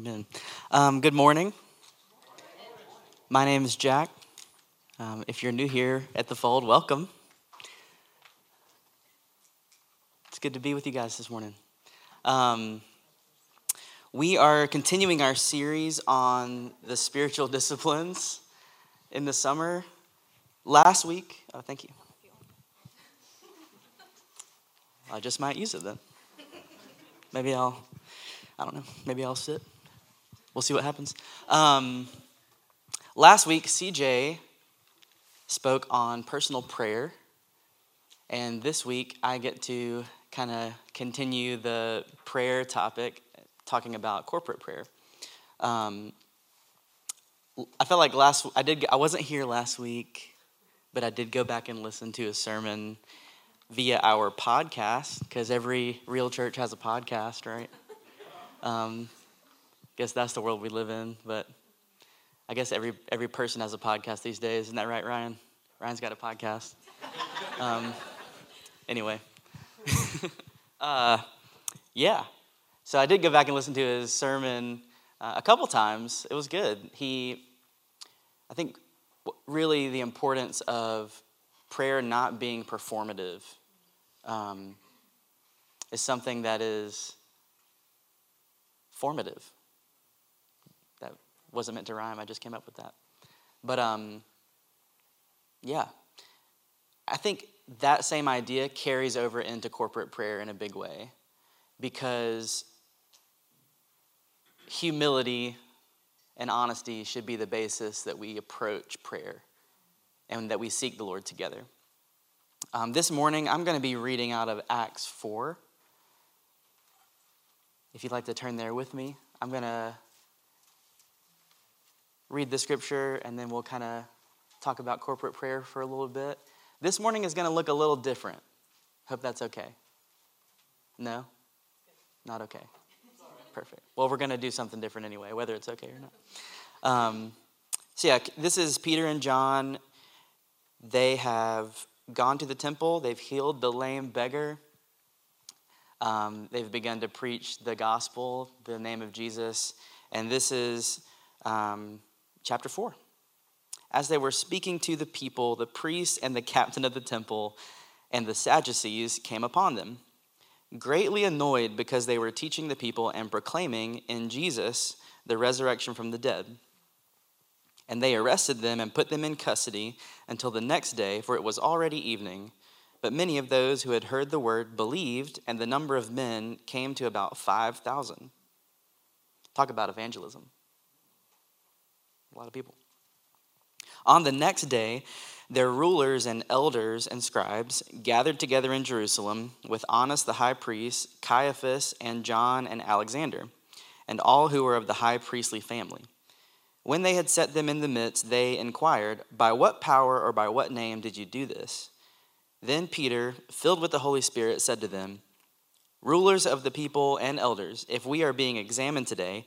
Amen. Um, good morning. My name is Jack. Um, if you're new here at the Fold, welcome. It's good to be with you guys this morning. Um, we are continuing our series on the spiritual disciplines in the summer. Last week, oh, thank you. I just might use it then. Maybe I'll, I don't know, maybe I'll sit. We'll see what happens. Um, last week, CJ spoke on personal prayer. And this week, I get to kind of continue the prayer topic, talking about corporate prayer. Um, I felt like last I did I wasn't here last week, but I did go back and listen to a sermon via our podcast because every real church has a podcast, right? Um, guess that's the world we live in, but I guess every every person has a podcast these days. Isn't that right, Ryan? Ryan's got a podcast. Um, anyway, uh, yeah. So I did go back and listen to his sermon uh, a couple times. It was good. He, I think, really the importance of prayer not being performative um, is something that is formative. That wasn't meant to rhyme, I just came up with that. But um, yeah, I think that same idea carries over into corporate prayer in a big way because humility and honesty should be the basis that we approach prayer and that we seek the Lord together. Um, this morning, I'm going to be reading out of Acts 4. If you'd like to turn there with me, I'm going to read the scripture and then we'll kind of talk about corporate prayer for a little bit. This morning is going to look a little different. Hope that's okay. No? Not okay. Perfect. Well, we're going to do something different anyway, whether it's okay or not. Um, so, yeah, this is Peter and John. They have gone to the temple, they've healed the lame beggar. Um, they've begun to preach the gospel, the name of Jesus. And this is um, chapter 4. As they were speaking to the people, the priests and the captain of the temple and the Sadducees came upon them, greatly annoyed because they were teaching the people and proclaiming in Jesus the resurrection from the dead. And they arrested them and put them in custody until the next day, for it was already evening. But many of those who had heard the word believed, and the number of men came to about 5,000. Talk about evangelism. A lot of people. On the next day, their rulers and elders and scribes gathered together in Jerusalem with Annas the high priest, Caiaphas, and John and Alexander, and all who were of the high priestly family. When they had set them in the midst, they inquired, By what power or by what name did you do this? Then Peter, filled with the Holy Spirit, said to them, Rulers of the people and elders, if we are being examined today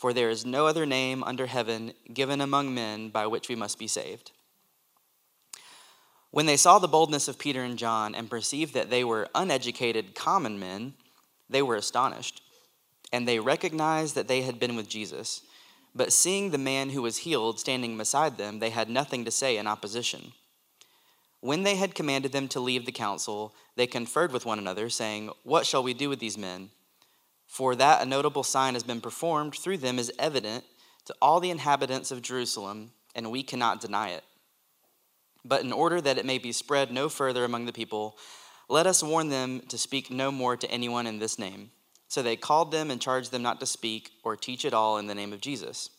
for there is no other name under heaven given among men by which we must be saved. When they saw the boldness of Peter and John and perceived that they were uneducated common men, they were astonished, and they recognized that they had been with Jesus. But seeing the man who was healed standing beside them, they had nothing to say in opposition. When they had commanded them to leave the council, they conferred with one another, saying, What shall we do with these men? For that a notable sign has been performed through them is evident to all the inhabitants of Jerusalem, and we cannot deny it. But in order that it may be spread no further among the people, let us warn them to speak no more to anyone in this name. So they called them and charged them not to speak or teach at all in the name of Jesus.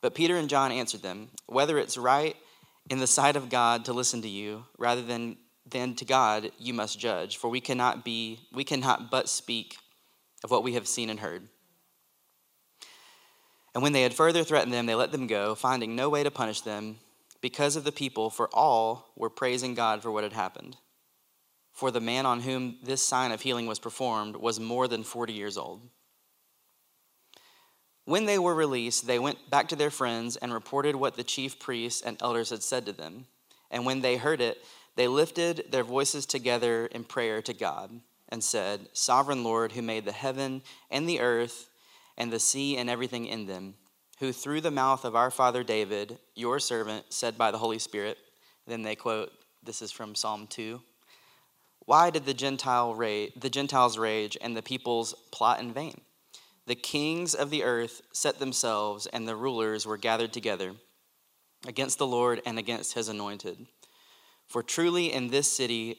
But Peter and John answered them, Whether it's right in the sight of God to listen to you, rather than, than to God, you must judge, for we cannot be we cannot but speak of what we have seen and heard. And when they had further threatened them, they let them go, finding no way to punish them because of the people, for all were praising God for what had happened. For the man on whom this sign of healing was performed was more than 40 years old. When they were released, they went back to their friends and reported what the chief priests and elders had said to them. And when they heard it, they lifted their voices together in prayer to God and said, Sovereign Lord, who made the heaven and the earth and the sea and everything in them, who through the mouth of our father David, your servant, said by the Holy Spirit, then they quote, this is from Psalm 2. Why did the, Gentile rage, the Gentiles rage and the peoples plot in vain? The kings of the earth set themselves, and the rulers were gathered together against the Lord and against his anointed. For truly in this city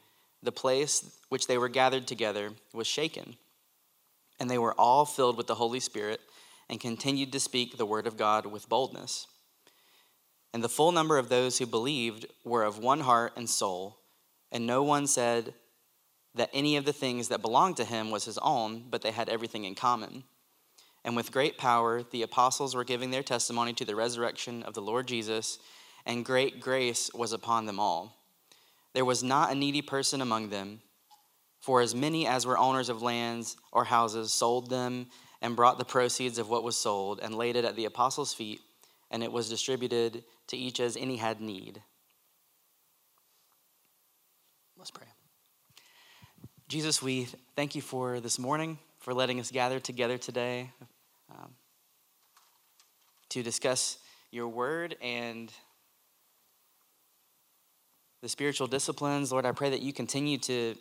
the place which they were gathered together was shaken, and they were all filled with the Holy Spirit and continued to speak the word of God with boldness. And the full number of those who believed were of one heart and soul, and no one said that any of the things that belonged to him was his own, but they had everything in common. And with great power, the apostles were giving their testimony to the resurrection of the Lord Jesus, and great grace was upon them all. There was not a needy person among them, for as many as were owners of lands or houses sold them and brought the proceeds of what was sold and laid it at the apostles' feet, and it was distributed to each as any had need. Let's pray. Jesus, we thank you for this morning, for letting us gather together today um, to discuss your word and the spiritual disciplines. Lord, I pray that you continue to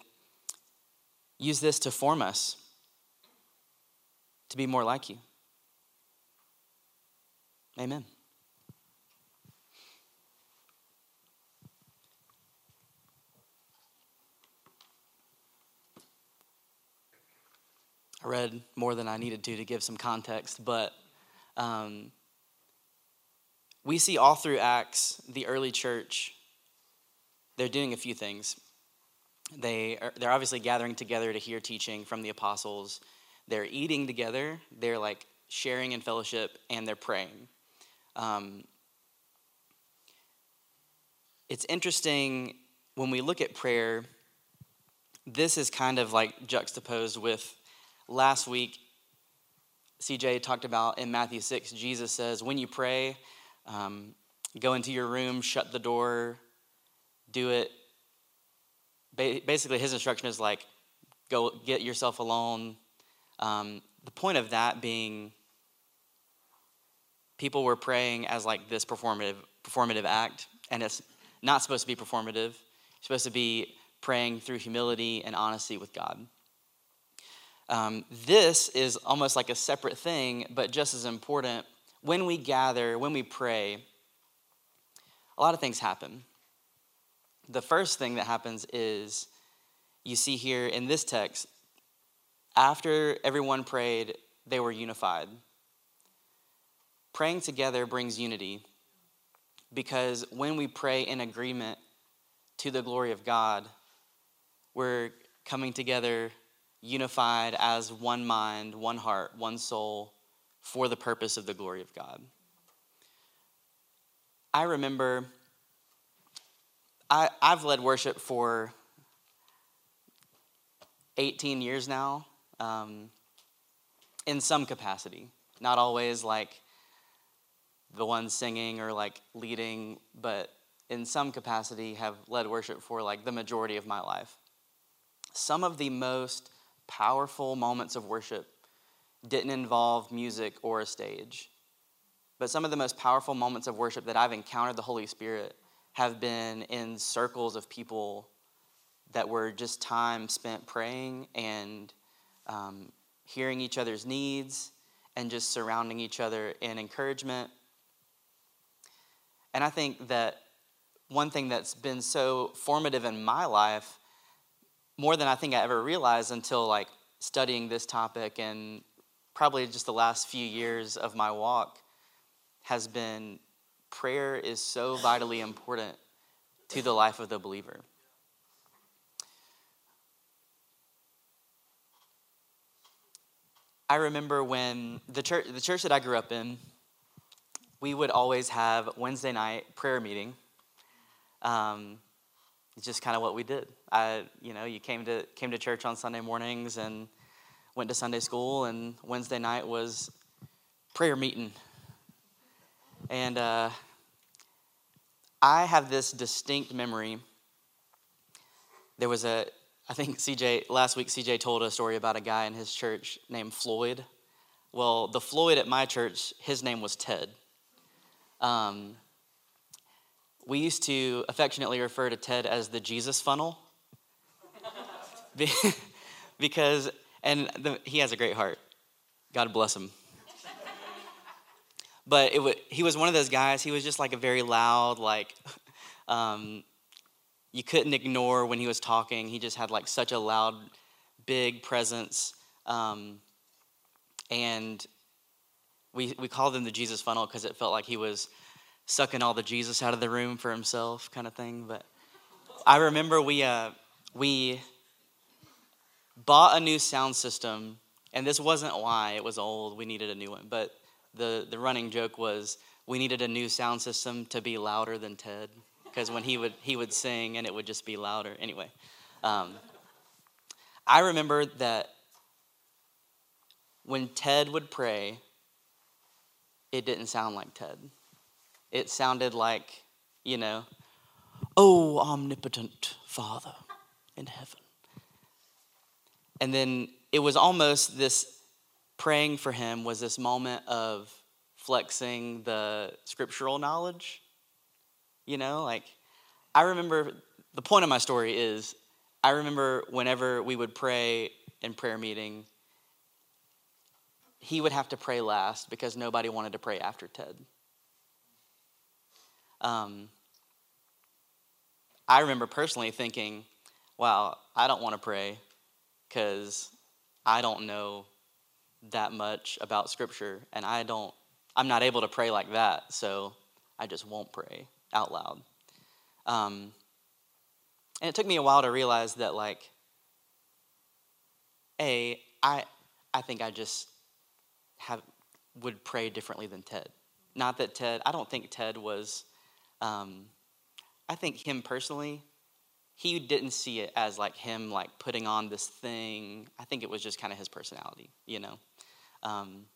use this to form us to be more like you. Amen. I read more than I needed to to give some context, but um, we see all through Acts the early church they're doing a few things. They are, they're obviously gathering together to hear teaching from the apostles. They're eating together. They're like sharing in fellowship, and they're praying. Um, it's interesting when we look at prayer. This is kind of like juxtaposed with last week. CJ talked about in Matthew 6, Jesus says, When you pray, um, go into your room, shut the door, do it. Basically, his instruction is like, go get yourself alone. Um, the point of that being, people were praying as like this performative performative act, and it's not supposed to be performative. It's supposed to be praying through humility and honesty with God. Um, this is almost like a separate thing, but just as important. When we gather, when we pray, a lot of things happen the first thing that happens is you see here in this text, after everyone prayed, they were unified. Praying together brings unity because when we pray in agreement to the glory of God, we're coming together unified as one mind, one heart, one soul for the purpose of the glory of God. I remember I, I've led worship for 18 years now um, in some capacity. Not always like the one singing or like leading, but in some capacity have led worship for like the majority of my life. Some of the most powerful moments of worship didn't involve music or a stage. But some of the most powerful moments of worship that I've encountered the Holy Spirit have been in circles of people that were just time spent praying and um, hearing each other's needs and just surrounding each other in encouragement. And I think that one thing that's been so formative in my life, more than I think I ever realized until like studying this topic and probably just the last few years of my walk, has been prayer is so vitally important to the life of the believer. I remember when the church, the church that I grew up in, we would always have Wednesday night prayer meeting. Um, it's just kind of what we did. I, you know, you came to came to church on Sunday mornings and went to Sunday school, and Wednesday night was prayer meeting. And uh, I have this distinct memory. There was a I think CJ, last week, CJ told a story about a guy in his church named Floyd. Well, the Floyd at my church, his name was Ted. Um, we used to affectionately refer to Ted as the Jesus funnel because, and the, he has a great heart. God bless him. But it he was one of those guys, he was just like a very loud, like, um, you couldn't ignore when he was talking. He just had like such a loud, big presence. Um, and we, we called him the Jesus funnel because it felt like he was sucking all the Jesus out of the room for himself, kind of thing. But I remember we, uh, we bought a new sound system, and this wasn't why it was old, we needed a new one. But the, the running joke was we needed a new sound system to be louder than Ted because when he would he would sing and it would just be louder. Anyway, um, I remember that when Ted would pray, it didn't sound like Ted. It sounded like, you know, oh omnipotent Father in heaven. And then it was almost this praying for him was this moment of flexing the scriptural knowledge you know, like I remember the point of my story is I remember whenever we would pray in prayer meeting, he would have to pray last because nobody wanted to pray after Ted. Um, I remember personally thinking, wow, I don't want to pray because I don't know that much about Scripture and I don't, I'm not able to pray like that, so I just won't pray out loud. Um, and it took me a while to realize that, like, a, I, I think I just have would pray differently than Ted. Not that Ted, I don't think Ted was. Um, I think him personally, he didn't see it as like him like putting on this thing. I think it was just kind of his personality, you know. Um,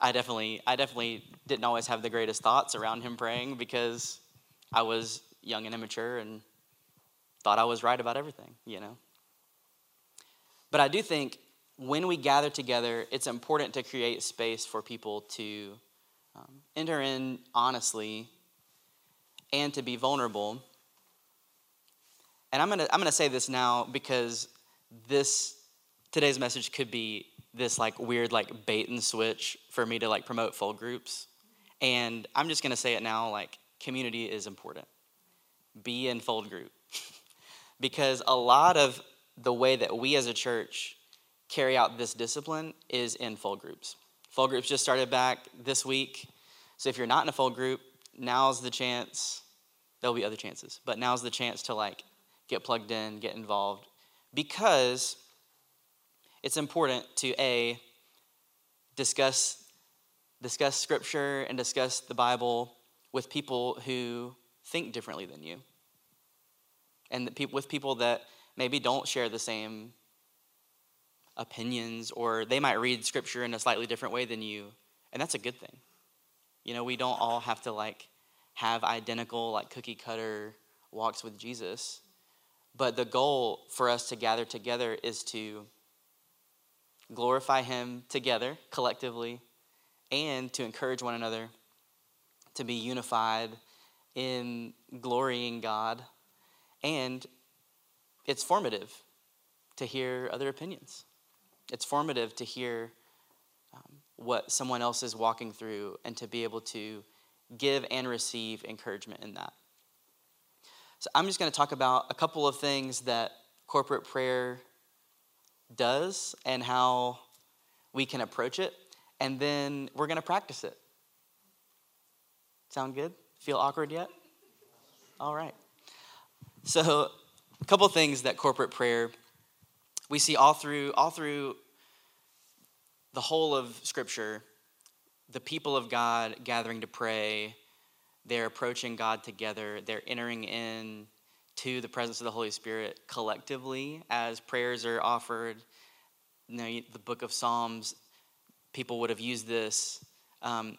I definitely, I definitely didn't always have the greatest thoughts around him praying because I was young and immature and thought I was right about everything, you know. But I do think when we gather together, it's important to create space for people to um, enter in honestly and to be vulnerable. And I'm gonna I'm gonna say this now because this today's message could be this like weird like bait and switch for me to like promote fold groups. And I'm just gonna say it now, like community is important. Be in fold group. because a lot of the way that we as a church carry out this discipline is in fold groups. Fold groups just started back this week. So if you're not in a fold group, now's the chance. There'll be other chances, but now's the chance to like get plugged in, get involved because it's important to a discuss discuss scripture and discuss the Bible with people who think differently than you. And people, with people that maybe don't share the same opinions or they might read scripture in a slightly different way than you and that's a good thing. You know we don't all have to like have identical like cookie cutter walks with jesus but the goal for us to gather together is to glorify him together collectively and to encourage one another to be unified in glorying God. And it's formative to hear other opinions. It's formative to hear um, what someone else is walking through and to be able to give and receive encouragement in that. So I'm just going to talk about a couple of things that corporate prayer does and how we can approach it, and then we're to practice it. Sound good? Feel awkward yet? All right. So, a couple things that corporate prayer we see all through all through the whole of scripture the people of God gathering to pray they're approaching God together they're entering in to the presence of the Holy Spirit collectively as prayers are offered you know, the book of Psalms people would have used this um,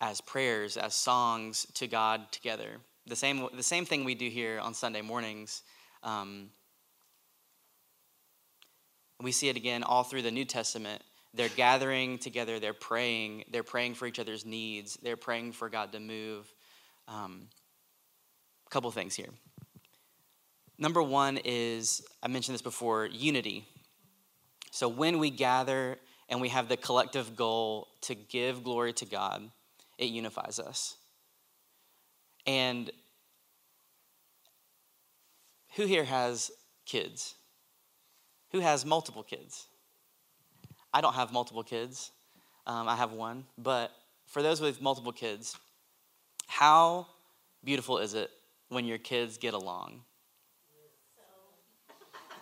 as prayers as songs to God together the same, the same thing we do here on Sunday mornings. Um, we see it again all through the New Testament. They're gathering together, they're praying, they're praying for each other's needs, they're praying for God to move. Um, a couple things here. Number one is, I mentioned this before, unity. So when we gather and we have the collective goal to give glory to God, it unifies us. And who here has kids? Who has multiple kids? I don't have multiple kids. Um, I have one. But for those with multiple kids, how beautiful is it when your kids get along?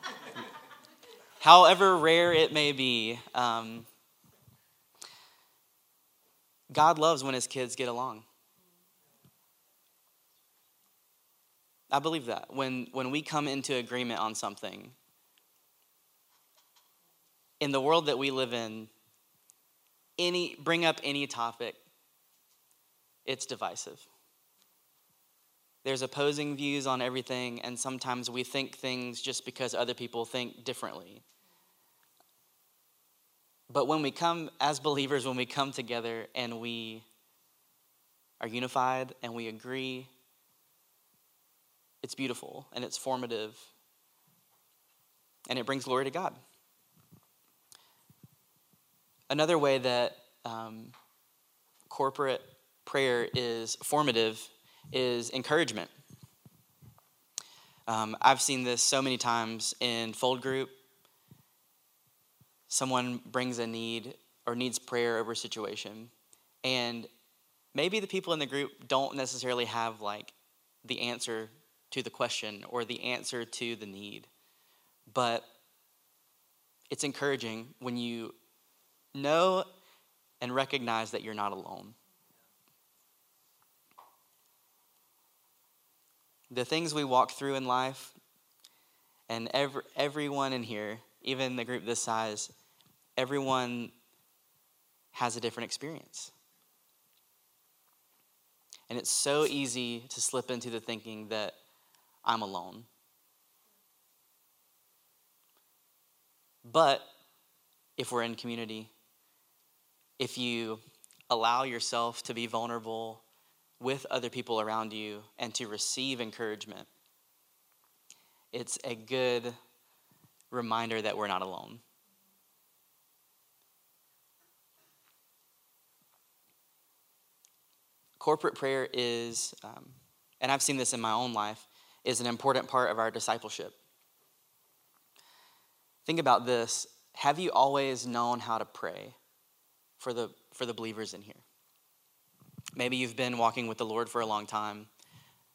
However rare it may be, um, God loves when his kids get along. I believe that. When, when we come into agreement on something, in the world that we live in, any bring up any topic, it's divisive. There's opposing views on everything, and sometimes we think things just because other people think differently. But when we come as believers, when we come together and we are unified and we agree it's beautiful and it's formative and it brings glory to God. Another way that um, corporate prayer is formative is encouragement. Um, I've seen this so many times in Fold Group. Someone brings a need or needs prayer over a situation, and maybe the people in the group don't necessarily have like the answer to the question or the answer to the need. But it's encouraging when you know and recognize that you're not alone. The things we walk through in life, and every, everyone in here, even the group this size, everyone has a different experience. And it's so easy to slip into the thinking that I'm alone. But if we're in community, if you allow yourself to be vulnerable with other people around you and to receive encouragement, it's a good reminder that we're not alone. Corporate prayer is, um, and I've seen this in my own life, is an important part of our discipleship. Think about this. Have you always known how to pray for the, for the believers in here? Maybe you've been walking with the Lord for a long time,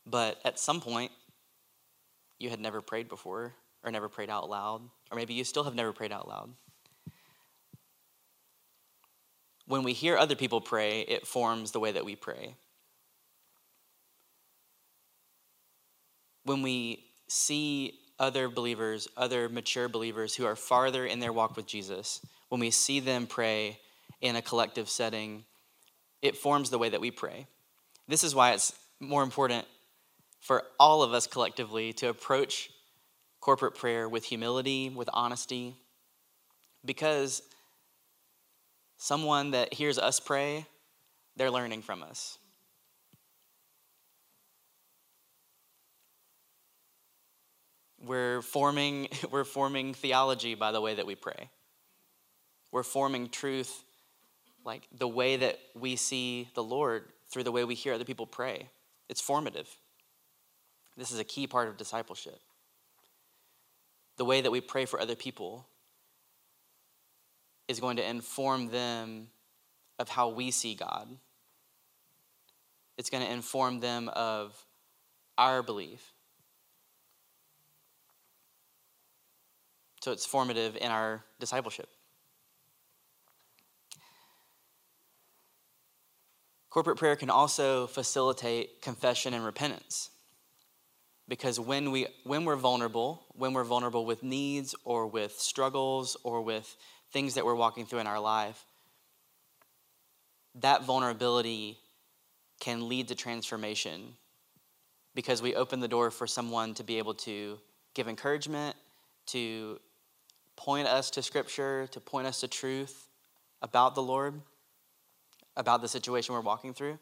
but at some point, you had never prayed before or never prayed out loud, or maybe you still have never prayed out loud. When we hear other people pray, it forms the way that we pray. when we see other believers, other mature believers who are farther in their walk with Jesus, when we see them pray in a collective setting, it forms the way that we pray. This is why it's more important for all of us collectively to approach corporate prayer with humility, with honesty, because someone that hears us pray, they're learning from us. We're forming, we're forming theology by the way that we pray. We're forming truth like the way that we see the Lord through the way we hear other people pray. It's formative. This is a key part of discipleship. The way that we pray for other people is going to inform them of how we see God. It's going to inform them of our belief. So it's formative in our discipleship. Corporate prayer can also facilitate confession and repentance. Because when, we, when we're vulnerable, when we're vulnerable with needs or with struggles or with things that we're walking through in our life, that vulnerability can lead to transformation because we open the door for someone to be able to give encouragement, to point us to Scripture, to point us to truth about the Lord, about the situation we're walking through.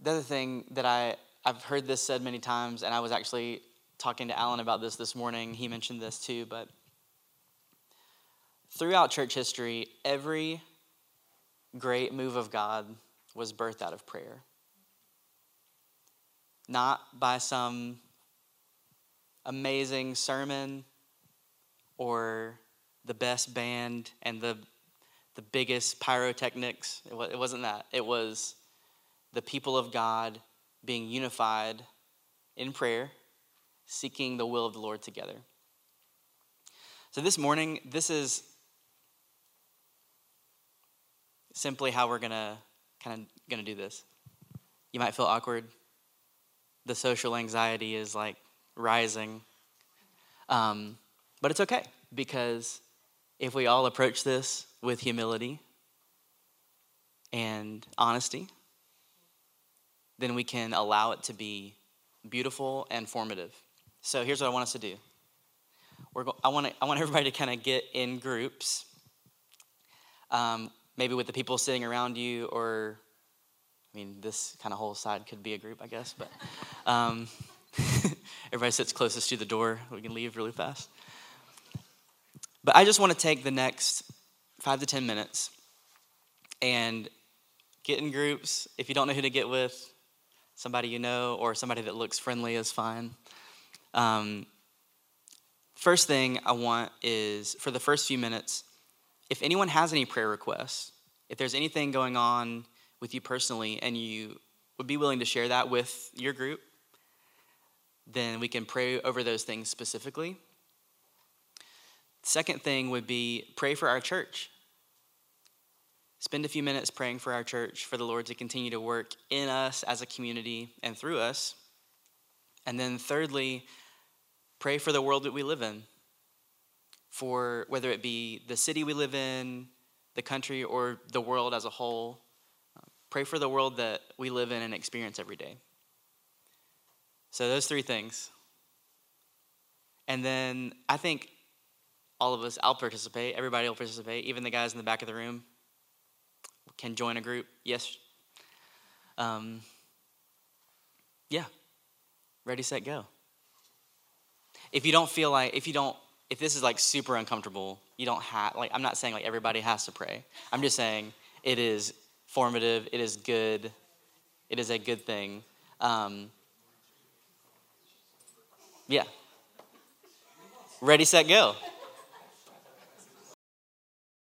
The other thing that I, I've heard this said many times, and I was actually talking to Alan about this this morning. He mentioned this too, but throughout church history, every great move of God was birthed out of prayer not by some amazing sermon or the best band and the, the biggest pyrotechnics. It, it wasn't that. It was the people of God being unified in prayer, seeking the will of the Lord together. So this morning, this is simply how we're gonna kind of gonna do this. You might feel awkward the social anxiety is like rising. Um, but it's okay because if we all approach this with humility and honesty, then we can allow it to be beautiful and formative. So here's what I want us to do. We're go- I, want I want everybody to kind of get in groups, um, maybe with the people sitting around you or I mean, this kind of whole side could be a group, I guess, but um, everybody sits closest to the door. We can leave really fast. But I just want to take the next five to 10 minutes and get in groups. If you don't know who to get with, somebody you know or somebody that looks friendly is fine. Um, first thing I want is for the first few minutes, if anyone has any prayer requests, if there's anything going on with you personally and you would be willing to share that with your group, then we can pray over those things specifically. Second thing would be pray for our church. Spend a few minutes praying for our church, for the Lord to continue to work in us as a community and through us. And then thirdly, pray for the world that we live in. For whether it be the city we live in, the country, or the world as a whole. Pray for the world that we live in and experience every day. So, those three things. And then I think all of us, I'll participate. Everybody will participate. Even the guys in the back of the room can join a group. Yes. Um, yeah. Ready, set, go. If you don't feel like, if you don't, if this is like super uncomfortable, you don't have, like, I'm not saying like everybody has to pray. I'm just saying it is formative, it is good, it is a good thing. Um, yeah. Ready, set, go.